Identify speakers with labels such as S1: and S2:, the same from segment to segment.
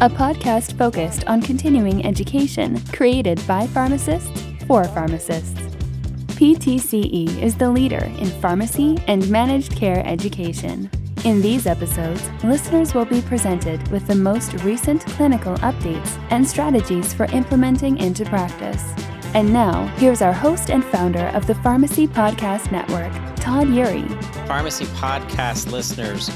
S1: a podcast focused on continuing education created by pharmacists for pharmacists. PTCE is the leader in pharmacy and managed care education. In these episodes, listeners will be presented with the most recent clinical updates and strategies for implementing into practice. And now, here's our host and founder of the Pharmacy Podcast Network, Todd Eury.
S2: Pharmacy Podcast listeners,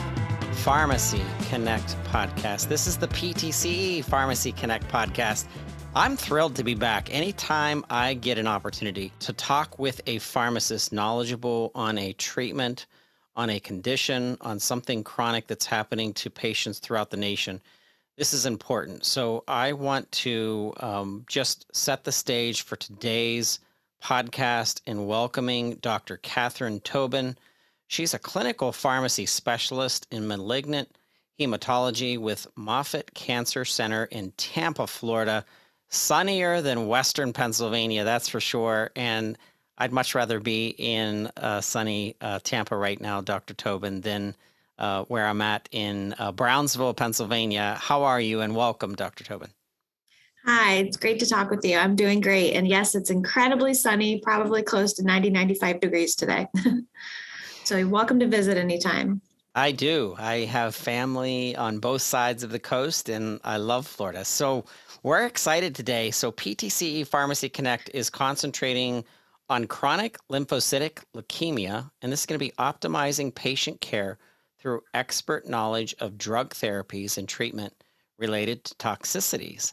S2: Pharmacy Connect Podcast. This is the PTCE Pharmacy Connect Podcast. I'm thrilled to be back. Anytime I get an opportunity to talk with a pharmacist knowledgeable on a treatment, on a condition, on something chronic that's happening to patients throughout the nation, this is important. So I want to um, just set the stage for today's podcast in welcoming Dr. Katherine Tobon. She's a clinical pharmacy specialist in malignant hematology with Moffitt Cancer Center in Tampa, Florida. Sunnier than Western Pennsylvania, that's for sure. And I'd much rather be in uh, sunny uh, Tampa right now, Dr. Tobon, than uh, where I'm at in uh, Brownsville, Pennsylvania. How are you? And welcome, Dr. Tobon.
S3: Hi, it's great to talk with you. I'm doing great. And yes, it's incredibly sunny, probably close to 90, 95 degrees today. so, welcome to visit anytime.
S2: I do. I have family on both sides of the coast and I love Florida. So, we're excited today. So, PTCE Pharmacy Connect is concentrating on chronic lymphocytic leukemia, and this is going to be optimizing patient care through expert knowledge of drug therapies and treatment related to toxicities.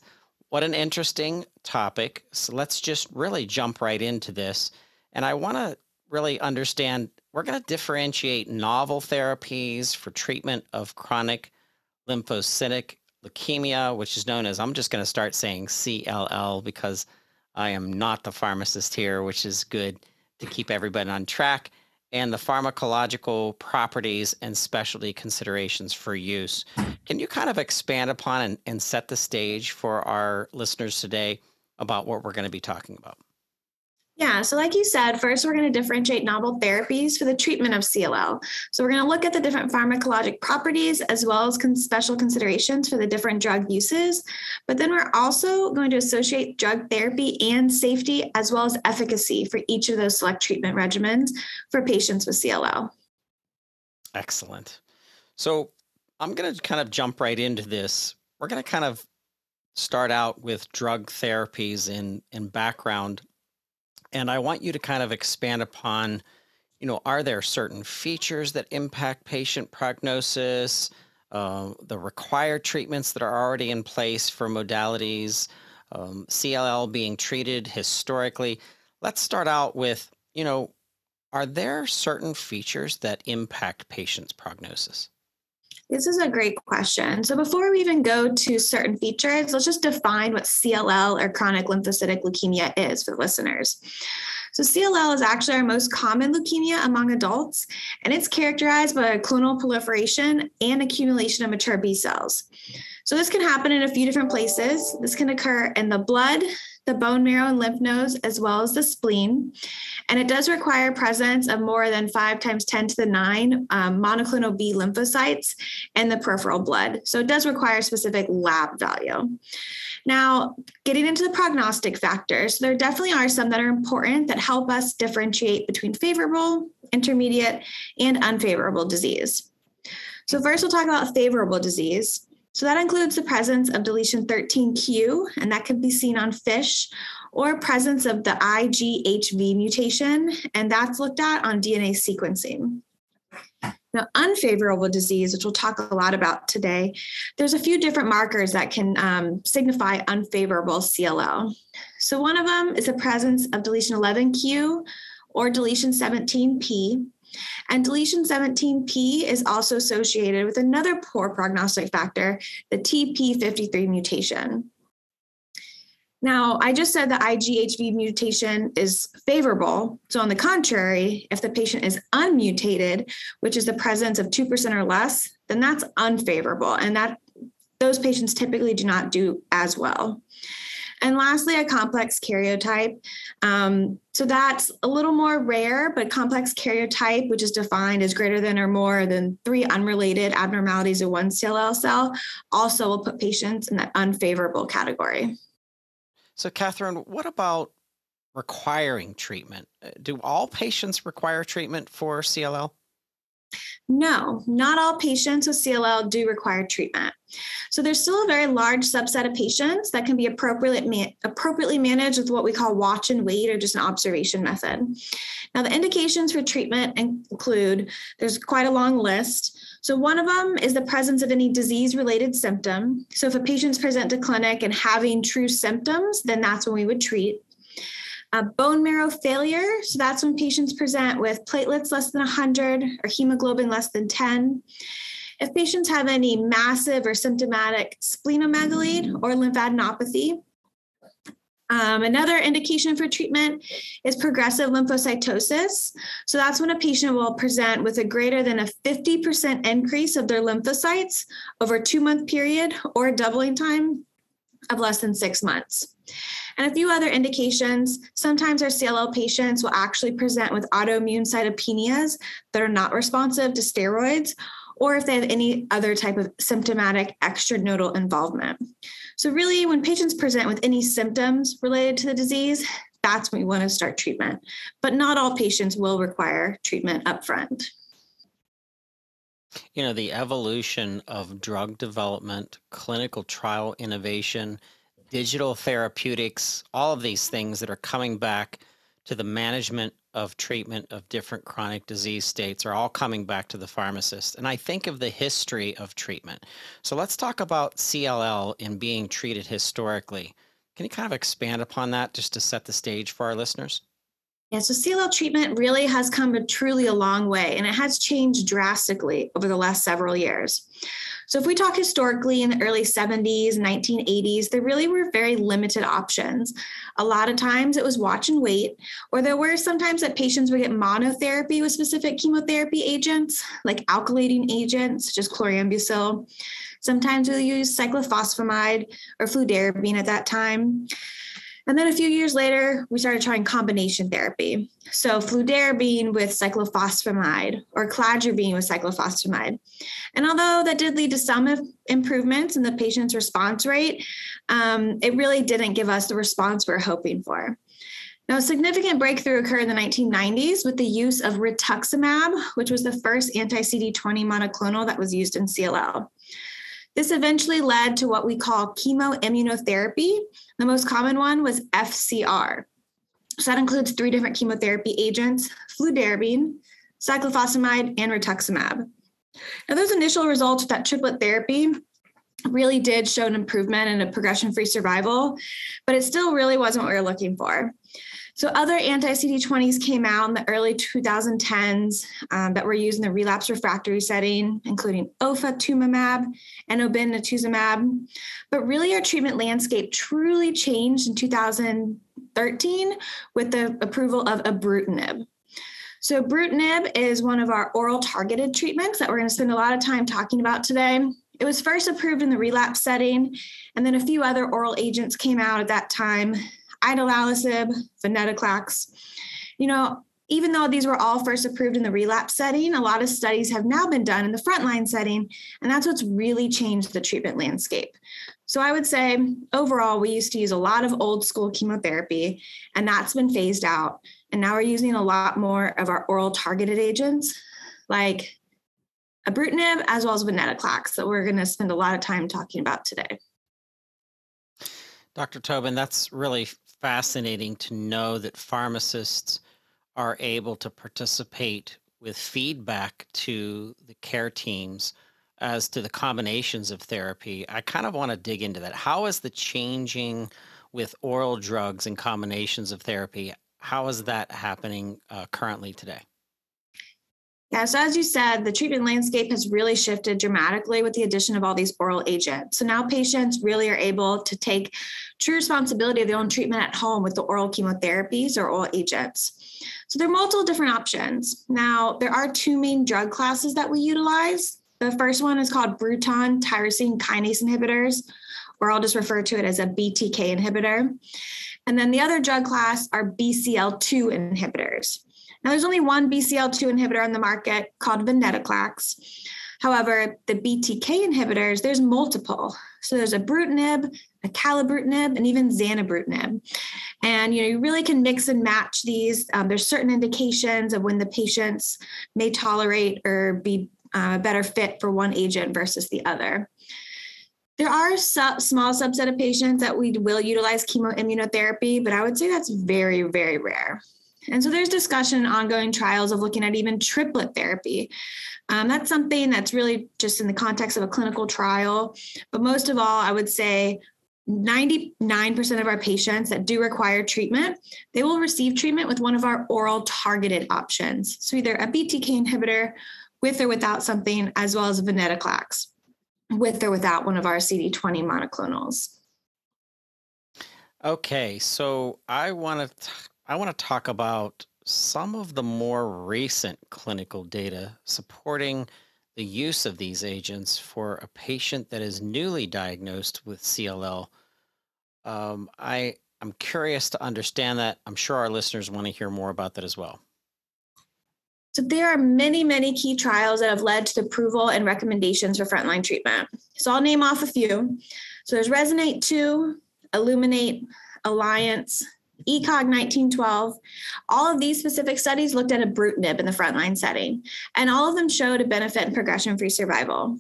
S2: What an interesting topic. So let's just really jump right into this. And I want to really understand we're going to differentiate novel therapies for treatment of chronic lymphocytic leukemia, which is known as, I'm just going to start saying CLL because I am not the pharmacist here, which is good to keep everybody on track, and the pharmacological properties and specialty considerations for use. Can you kind of expand upon and, and set the stage for our listeners today about what we're going to be talking about?
S3: Yeah, so like you said, first we're going to differentiate novel therapies for the treatment of CLL. So we're going to look at the different pharmacologic properties as well as con- special considerations for the different drug uses. But then we're also going to associate drug therapy and safety as well as efficacy for each of those select treatment regimens for patients with CLL.
S2: Excellent. So I'm going to kind of jump right into this. We're going to kind of start out with drug therapies in, in background and I want you to kind of expand upon, you know, are there certain features that impact patient prognosis, uh, the required treatments that are already in place for modalities, um, CLL being treated historically? Let's start out with, you know, are there certain features that impact patients' prognosis?
S3: This is a great question. So, before we even go to certain features, let's just define what CLL or chronic lymphocytic leukemia is for listeners. So, CLL is actually our most common leukemia among adults, and it's characterized by clonal proliferation and accumulation of mature B cells. So, this can happen in a few different places. This can occur in the blood, the bone marrow and lymph nodes, as well as the spleen. And it does require presence of more than five times 10 to the nine um, monoclonal B lymphocytes in the peripheral blood. So it does require specific lab value. Now, getting into the prognostic factors, there definitely are some that are important that help us differentiate between favorable, intermediate, and unfavorable disease. So, first, we'll talk about favorable disease. So that includes the presence of deletion 13q, and that can be seen on FISH, or presence of the IGHV mutation, and that's looked at on DNA sequencing. Now, unfavorable disease, which we'll talk a lot about today, there's a few different markers that can um, signify unfavorable CLL. So, one of them is the presence of deletion 11q or deletion 17p, and deletion 17p is also associated with another poor prognostic factor, the TP53 mutation. Now, I just said the IGHV mutation is favorable. So, on the contrary, if the patient is unmutated, which is the presence of 2% or less, then that's unfavorable. And that those patients typically do not do as well. And lastly, a complex karyotype. Um, so that's a little more rare, but complex karyotype, which is defined as greater than or more than three unrelated abnormalities in one CLL cell, also will put patients in that unfavorable category.
S2: So, Katherine, what about requiring treatment? Uh, do all patients require treatment for CLL?
S3: No, not all patients with CLL do require treatment. So there's still a very large subset of patients that can be appropriately, appropriately managed with what we call watch and wait or just an observation method. Now, the indications for treatment include there's quite a long list. So, one of them is the presence of any disease related symptom. So, if a patient's present to clinic and having true symptoms, then that's when we would treat. Bone marrow failure, so that's when patients present with platelets less than 100 or hemoglobin less than 10. If patients have any massive or symptomatic splenomegaly or lymphadenopathy, um, another indication for treatment is progressive lymphocytosis. So that's when a patient will present with a greater than a 50% increase of their lymphocytes over a two month period or doubling time of less than six months. And a few other indications. Sometimes our CLL patients will actually present with autoimmune cytopenias that are not responsive to steroids, or if they have any other type of symptomatic extranodal involvement. So, really, when patients present with any symptoms related to the disease, that's when we want to start treatment. But not all patients will require treatment upfront.
S2: You know, the evolution of drug development, clinical trial innovation, digital therapeutics, all of these things that are coming back to the management of treatment of different chronic disease states are all coming back to the pharmacist. And I think of the history of treatment. So let's talk about CLL in being treated historically. Can you kind of expand upon that just to set the stage for our listeners?
S3: Yeah, so CLL treatment really has come a truly a long way and it has changed drastically over the last several years. So, if we talk historically in the early 70s, 1980s, there really were very limited options. A lot of times it was watch and wait, or there were sometimes that patients would get monotherapy with specific chemotherapy agents, like alkylating agents, such as chlorambucil. Sometimes we use cyclophosphamide or fludarabine at that time. And then a few years later, we started trying combination therapy. So fludarabine with cyclophosphamide or cladribine with cyclophosphamide. And although that did lead to some improvements in the patient's response rate, um, it really didn't give us the response we're hoping for. Now, a significant breakthrough occurred in the 1990s with the use of rituximab, which was the first anti CD20 monoclonal that was used in CLL. This eventually led to what we call chemoimmunotherapy. The most common one was FCR. So that includes three different chemotherapy agents fludarabine, cyclophosphamide, and rituximab. Now, those initial results with that triplet therapy really did show an improvement in a progression free survival, but it still really wasn't what we were looking for. So other anti-CD20s came out in the early 2010s um, that were used in the relapse refractory setting, including ofatumumab and obinutuzumab. But really our treatment landscape truly changed in 2013 with the approval of ibrutinib. So ibrutinib is one of our oral targeted treatments that we're going to spend a lot of time talking about today. It was first approved in the relapse setting, and then a few other oral agents came out at that time idelalisib, venetoclax. You know, even though these were all first approved in the relapse setting, a lot of studies have now been done in the frontline setting, and that's what's really changed the treatment landscape. So I would say overall, we used to use a lot of old school chemotherapy, and that's been phased out. And now we're using a lot more of our oral targeted agents like ibrutinib as well as venetoclax that we're going to spend a lot of time talking about today.
S2: Dr. Tobon, that's really fascinating to know that pharmacists are able to participate with feedback to the care teams as to the combinations of therapy. I kind of want to dig into that. How is the changing with oral drugs and combinations of therapy? How is that happening uh, currently today?
S3: Yeah, so as you said, the treatment landscape has really shifted dramatically with the addition of all these oral agents. So now patients really are able to take true responsibility of their own treatment at home with the oral chemotherapies or oral agents. So there are multiple different options. Now, there are two main drug classes that we utilize. The first one is called Bruton tyrosine kinase inhibitors, or I'll just refer to it as a BTK inhibitor. And then the other drug class are BCL2 inhibitors. Now, there's only one BCL2 inhibitor on the market called venetoclax. However, the BTK inhibitors, there's multiple. So there's ibrutinib, a acalabrutinib, and even zanubrutinib. And you know, you really can mix and match these. Um, there's certain indications of when the patients may tolerate or be uh, better fit for one agent versus the other. There are a small subset of patients that we will utilize chemoimmunotherapy, but I would say that's very, very rare. And so there's discussion, ongoing trials of looking at even triplet therapy. Um, that's something that's really just in the context of a clinical trial. But most of all, I would say 99% of our patients that do require treatment, they will receive treatment with one of our oral targeted options. So either a BTK inhibitor with or without something, as well as venetoclax with or without one of our CD20 monoclonals.
S2: Okay, so I want to I want to talk about some of the more recent clinical data supporting the use of these agents for a patient that is newly diagnosed with CLL. Um, I I'm curious to understand that. I'm sure our listeners want to hear more about that as well.
S3: So there are many, many key trials that have led to the approval and recommendations for frontline treatment. So I'll name off a few. So there's Resonate 2, Illuminate, Alliance, ECOG 1912. All of these specific studies looked at a ibrutinib in the frontline setting, and all of them showed a benefit in progression-free survival.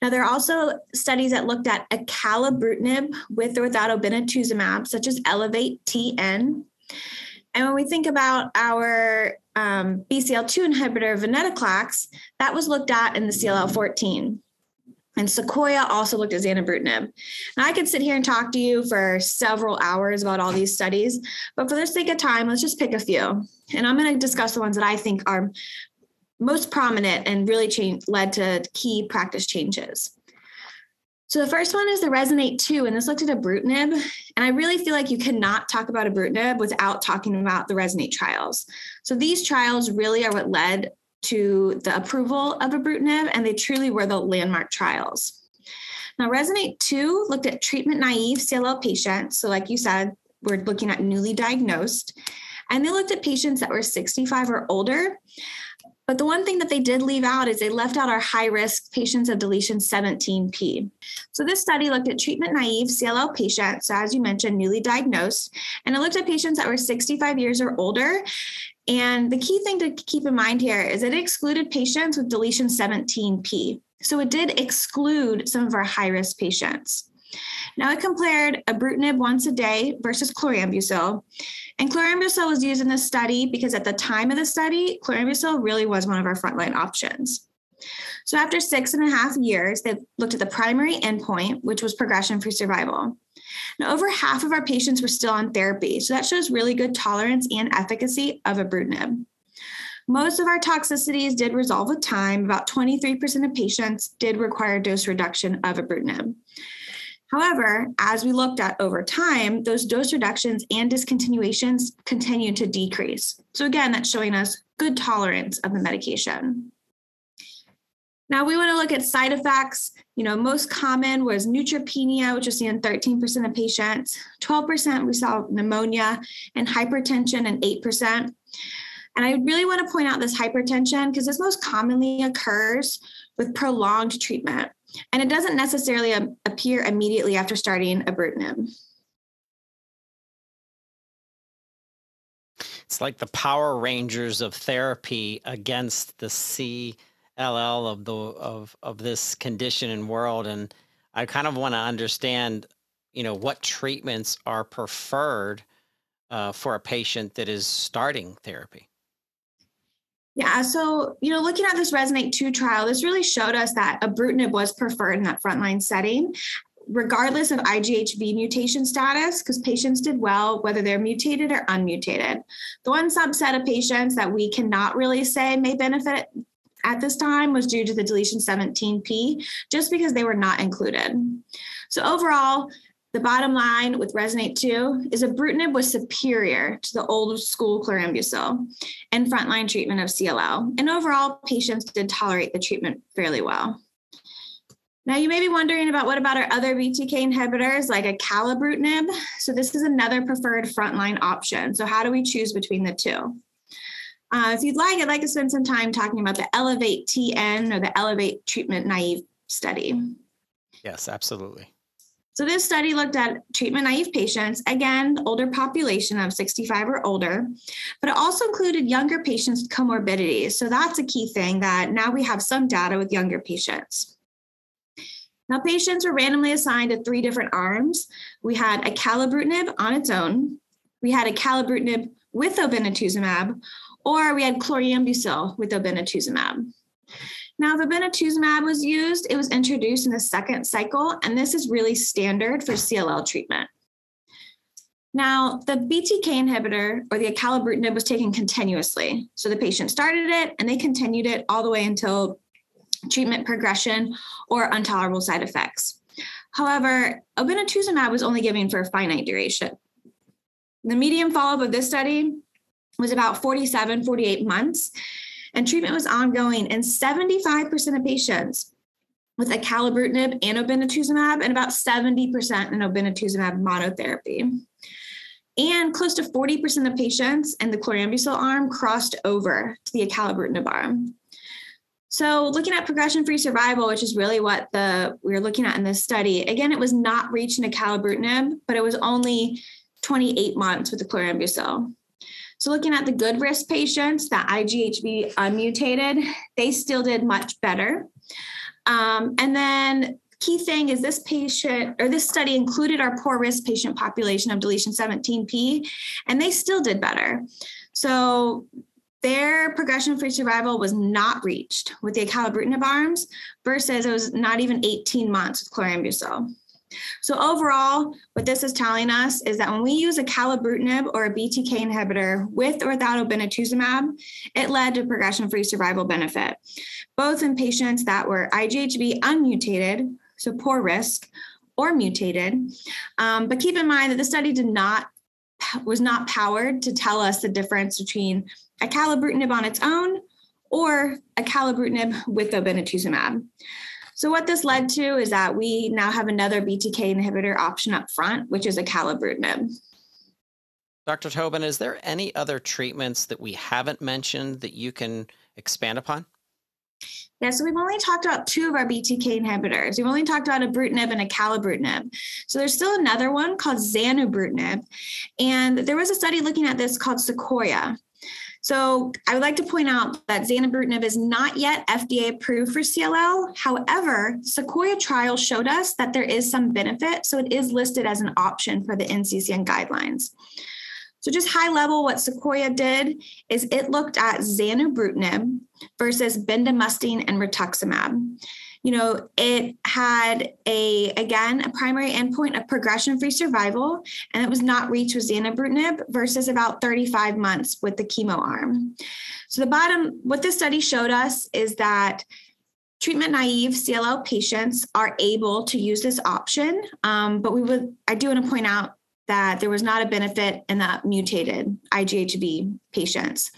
S3: Now, there are also studies that looked at acalabrutinib with or without obinutuzumab, such as Elevate TN. And when we think about our um, BCL2 inhibitor, venetoclax, that was looked at in the CLL 14. And Sequoia also looked at zanubrutinib. Now, I could sit here and talk to you for several hours about all these studies, but for the sake of time, let's just pick a few. And I'm going to discuss the ones that I think are most prominent and really change, led to key practice changes. So the first one is the Resonate 2, and this looked at ibrutinib. And I really feel like you cannot talk about ibrutinib without talking about the Resonate trials. So these trials really are what led to the approval of ibrutinib, and they truly were the landmark trials. Now, Resonate 2 looked at treatment naive CLL patients. So, like you said, we're looking at newly diagnosed. And they looked at patients that were 65 or older. But the one thing that they did leave out is they left out our high risk patients of deletion 17p. So this study looked at treatment naive CLL patients, so as you mentioned, newly diagnosed, and it looked at patients that were 65 years or older. And the key thing to keep in mind here is it excluded patients with deletion 17p. So it did exclude some of our high risk patients. Now it compared ibrutinib once a day versus chlorambucil. And chlorambucil was used in this study because at the time of the study, chlorambucil really was one of our frontline options. So after six and a half years, they looked at the primary endpoint, which was progression-free survival. Now, over half of our patients were still on therapy, so that shows really good tolerance and efficacy of ibrutinib. Most of our toxicities did resolve with time. About 23% of patients did require dose reduction of ibrutinib. However, as we looked at over time, those dose reductions and discontinuations continue to decrease. So again, that's showing us good tolerance of the medication. Now we want to look at side effects. You know, most common was neutropenia, which was seen in 13% of patients. 12% we saw pneumonia and hypertension in 8%. And I really want to point out this hypertension because this most commonly occurs with prolonged treatment. And it doesn't necessarily appear immediately after starting ibrutinib.
S2: It's like the Power Rangers of therapy against the CLL of the of of this condition and world. And I kind of want to understand, you know, what treatments are preferred uh, for a patient that is starting therapy.
S3: Yeah, so you know, looking at this Resonate 2 trial, this really showed us that ibrutinib was preferred in that frontline setting. regardless of IGHV mutation status, because patients did well whether they're mutated or unmutated. The one subset of patients that we cannot really say may benefit at this time was due to the deletion 17p, just because they were not included. So overall, the bottom line with Resonate 2 is ibrutinib was superior to the old school chlorambucil and frontline treatment of CLL. And overall, patients did tolerate the treatment fairly well. Now you may be wondering about what about our other BTK inhibitors like acalabrutinib. So this is another preferred frontline option. So how do we choose between the two? Uh, if you'd like, I'd like to spend some time talking about the Elevate TN or the Elevate treatment naive study.
S2: Yes, absolutely.
S3: So this study looked at treatment naive patients, again, older population of 65 or older, but it also included younger patients with comorbidities. So that's a key thing that now we have some data with younger patients. Now, patients were randomly assigned to three different arms. We had a acalabrutinib on its own, we had a acalabrutinib with obinutuzumab, or we had chlorambucil with obinutuzumab. Now, if obinutuzumab was used, it was introduced in the second cycle, and this is really standard for CLL treatment. Now, the BTK inhibitor or the acalabrutinib was taken continuously. So the patient started it and they continued it all the way until treatment progression or intolerable side effects. However, obinutuzumab was only given for a finite duration. The median follow-up of this study was about 47, 48 months, and treatment was ongoing in 75% of patients with acalabrutinib and obinutuzumab, and about 70% in obinutuzumab monotherapy. And close to 40% of patients in the chlorambucil arm crossed over to the acalabrutinib arm. So, looking at progression-free survival, which is really what the we are looking at in this study, again, it was not reached in acalabrutinib, but it was only 28 months with the chlorambucil. So looking at the good risk patients, that IGHV unmutated, they still did much better. Um, and then key thing is this patient or this study included our poor risk patient population of deletion 17p, and they still did better. So their progression-free survival was not reached with the acalabrutinib arms versus it was not even 18 months with chlorambucil. So overall, what this is telling us is that when we use acalabrutinib or a BTK inhibitor with or without obinutuzumab, it led to progression-free survival benefit, both in patients that were IGHV unmutated, so poor risk, or mutated. Um, but keep in mind that the study did not was not powered to tell us the difference between acalabrutinib on its own or acalabrutinib with obinutuzumab. So what this led to is that we now have another BTK inhibitor option up front, which is a acalabrutinib.
S2: Dr. Tobon, is there any other treatments that we haven't mentioned that you can expand upon?
S3: Yeah, so we've only talked about two of our BTK inhibitors. We've only talked about ibrutinib and acalabrutinib. So there's still another one called zanubrutinib. And there was a study looking at this called Sequoia. So I would like to point out that zanubrutinib is not yet FDA approved for CLL. However, Sequoia trial showed us that there is some benefit, so it is listed as an option for the NCCN guidelines. So just high level, what Sequoia did is it looked at zanubrutinib versus bendamustine and rituximab you know, it had a, again, a primary endpoint of progression free survival, and it was not reached with zanubrutinib versus about 35 months with the chemo arm. So, the bottom, what this study showed us is that treatment naive CLL patients are able to use this option. Um, but we would, I do want to point out that there was not a benefit in the mutated IGHV patients.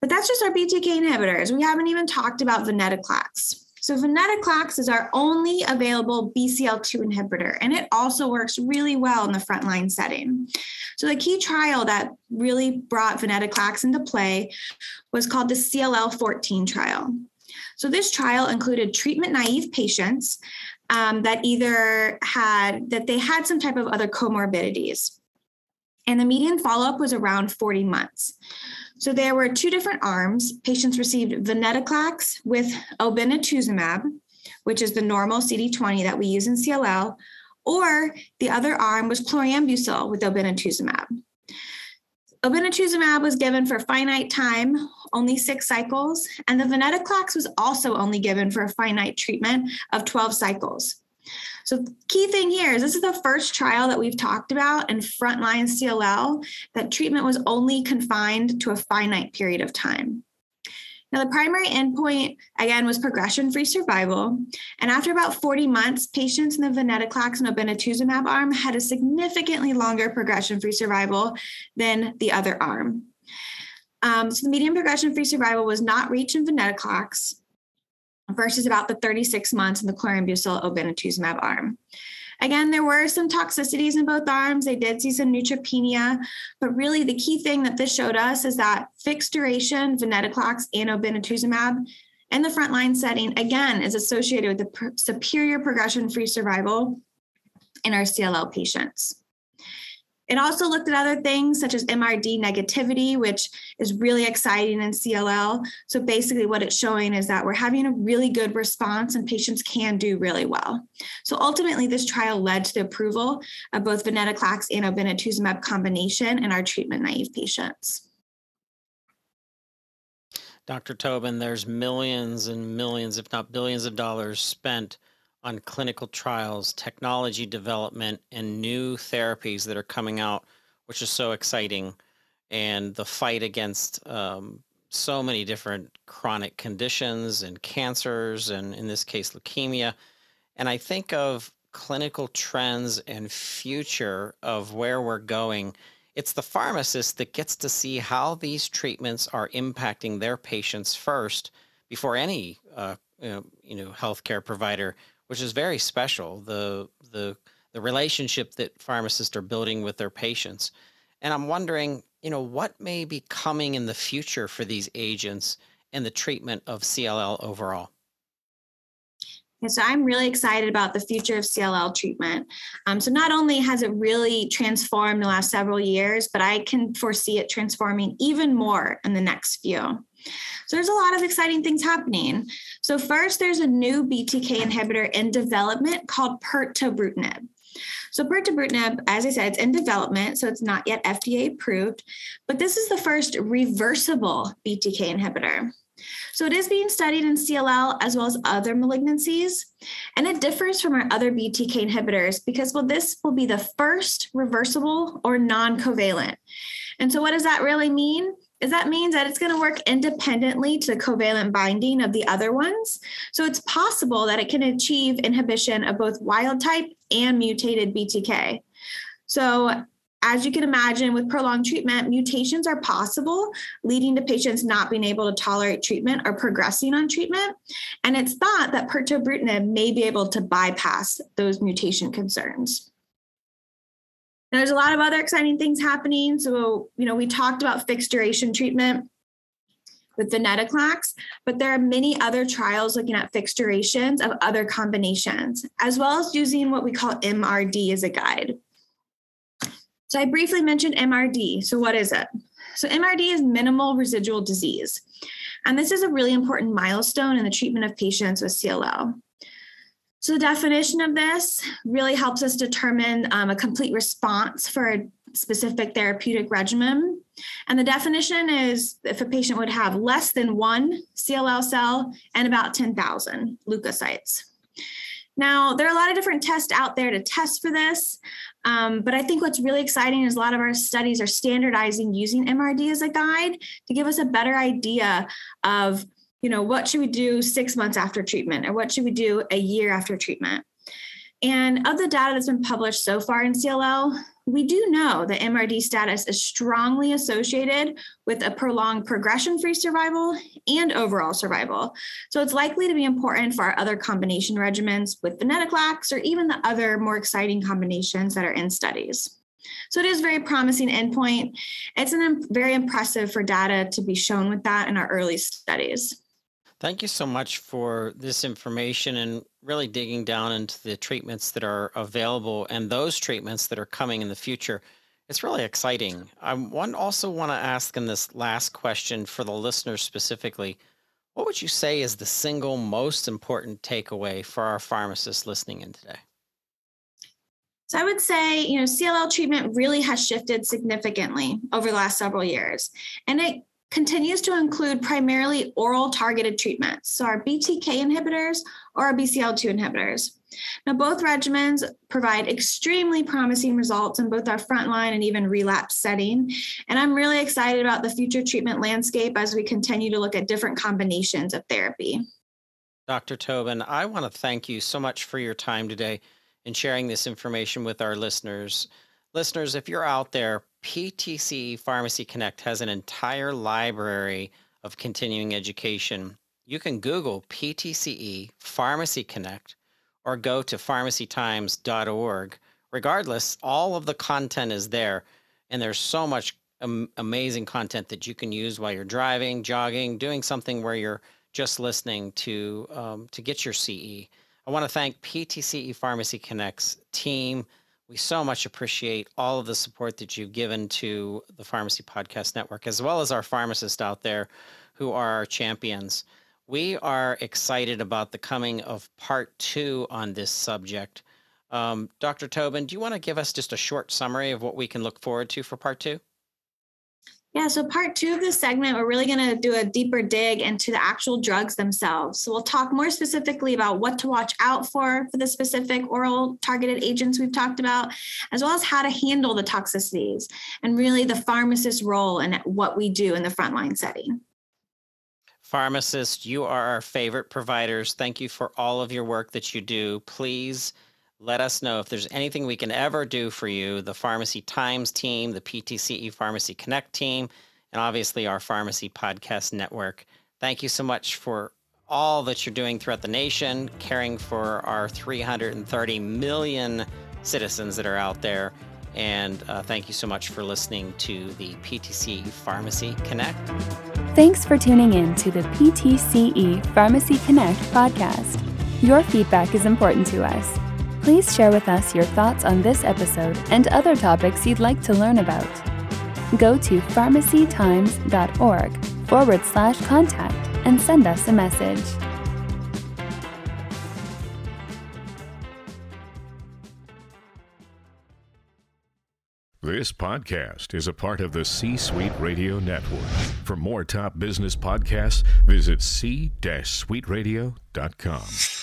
S3: But that's just our BTK inhibitors. We haven't even talked about venetoclax. So venetoclax is our only available BCL2 inhibitor, and it also works really well in the frontline setting. So the key trial that really brought venetoclax into play was called the CLL14 trial. So this trial included treatment naive patients um, that either had that they had some type of other comorbidities, and the median follow-up was around 40 months. So there were two different arms. Patients received venetoclax with obinutuzumab, which is the normal CD20 that we use in CLL, or the other arm was chlorambucil with obinutuzumab. Obinutuzumab was given for finite time, only six cycles, and the venetoclax was also only given for a finite treatment of 12 cycles. So, key thing here is this is the first trial that we've talked about in frontline CLL that treatment was only confined to a finite period of time. Now, the primary endpoint, again, was progression free survival. And after about 40 months, patients in the venetoclax and obinutuzumab arm had a significantly longer progression free survival than the other arm. Um, so, the median progression free survival was not reached in venetoclax versus about the 36 months in the chlorambucil obinutuzumab arm. Again, there were some toxicities in both arms. They did see some neutropenia, but really the key thing that this showed us is that fixed duration venetoclax and obinutuzumab in the frontline setting, again, is associated with the superior progression-free survival in our CLL patients. It also looked at other things such as MRD negativity, which is really exciting in CLL. So basically, what it's showing is that we're having a really good response and patients can do really well. So ultimately, this trial led to the approval of both venetoclax and obinutuzumab combination in our treatment naive patients.
S2: Dr. Tobon, there's millions and millions, if not billions of dollars spent on clinical trials, technology development, and new therapies that are coming out, which is so exciting. And the fight against um, so many different chronic conditions and cancers, and in this case, leukemia. And I think of clinical trends and future of where we're going. It's the pharmacist that gets to see how these treatments are impacting their patients first before any uh, you know, healthcare provider which is very special. The the the relationship that pharmacists are building with their patients. And I'm wondering, you know, what may be coming in the future for these agents and the treatment of CLL overall?
S3: So I'm really excited about the future of CLL treatment. Um, so not only has it really transformed the last several years, but I can foresee it transforming even more in the next few. So there's a lot of exciting things happening. So first, there's a new BTK inhibitor in development called pirtobrutinib. So pirtobrutinib, as I said, it's in development, so it's not yet FDA approved, but this is the first reversible BTK inhibitor. So it is being studied in CLL as well as other malignancies, and it differs from our other BTK inhibitors because well, this will be the first reversible or non-covalent. And so what does that really mean? Is that means that it's going to work independently to covalent binding of the other ones. So it's possible that it can achieve inhibition of both wild type and mutated BTK. So as you can imagine, with prolonged treatment, mutations are possible, leading to patients not being able to tolerate treatment or progressing on treatment. And it's thought that pirtobrutinib may be able to bypass those mutation concerns there's a lot of other exciting things happening. So, you know, we talked about fixed duration treatment with venetoclax, but there are many other trials looking at fixed durations of other combinations, as well as using what we call MRD as a guide. So I briefly mentioned MRD. So what is it? So MRD is minimal residual disease. And this is a really important milestone in the treatment of patients with CLL. So the definition of this really helps us determine um, a complete response for a specific therapeutic regimen. And the definition is if a patient would have less than one CLL cell and about 10,000 leukocytes. Now, there are a lot of different tests out there to test for this, um, but I think what's really exciting is a lot of our studies are standardizing using MRD as a guide to give us a better idea of you know, what should we do six months after treatment or what should we do a year after treatment? And of the data that's been published so far in CLL, we do know that MRD status is strongly associated with a prolonged progression free survival and overall survival. So it's likely to be important for our other combination regimens with venetoclax or even the other more exciting combinations that are in studies. So it is very promising endpoint. It's an, very impressive for data to be shown with that in our early studies.
S2: Thank you so much for this information and really digging down into the treatments that are available and those treatments that are coming in the future. It's really exciting. I want, also want to ask in this last question for the listeners specifically what would you say is the single most important takeaway for our pharmacists listening in today?
S3: So I would say, you know, CLL treatment really has shifted significantly over the last several years. And it continues to include primarily oral targeted treatments, so our BTK inhibitors or our BCL2 inhibitors. Now, both regimens provide extremely promising results in both our frontline and even relapse setting. And I'm really excited about the future treatment landscape as we continue to look at different combinations of therapy.
S2: Dr. Tobon, I want to thank you so much for your time today and sharing this information with our listeners. Listeners, if you're out there, PTC Pharmacy Connect has an entire library of continuing education. You can Google PTCE Pharmacy Connect or go to pharmacytimes.org. Regardless, all of the content is there, and there's so much am- amazing content that you can use while you're driving, jogging, doing something where you're just listening to um, to get your CE. I want to thank PTCE Pharmacy Connect's team. We so much appreciate all of the support that you've given to the Pharmacy Podcast Network, as well as our pharmacists out there who are our champions. We are excited about the coming of part two on this subject. Um, Dr. Tobon, do you want to give us just a short summary of what we can look forward to for part two?
S3: Yeah, so part two of this segment, we're really going to do a deeper dig into the actual drugs themselves. So we'll talk more specifically about what to watch out for for the specific oral targeted agents we've talked about, as well as how to handle the toxicities and really the pharmacist's role in what we do in the frontline setting.
S2: Pharmacists, you are our favorite providers. Thank you for all of your work that you do. Please let us know if there's anything we can ever do for you. The Pharmacy Times team, the PTCE Pharmacy Connect team, and obviously our Pharmacy Podcast Network. Thank you so much for all that you're doing throughout the nation, caring for our 330 million citizens that are out there. And uh, thank you so much for listening to the PTC Pharmacy Connect.
S1: Thanks for tuning in to the PTCE Pharmacy Connect podcast. Your feedback is important to us. Please share with us your thoughts on this episode and other topics you'd like to learn about. Go to pharmacytimes.org forward slash contact and send us a message.
S4: This podcast is a part of the C Suite Radio Network. For more top business podcasts, visit c-suiteradio.com.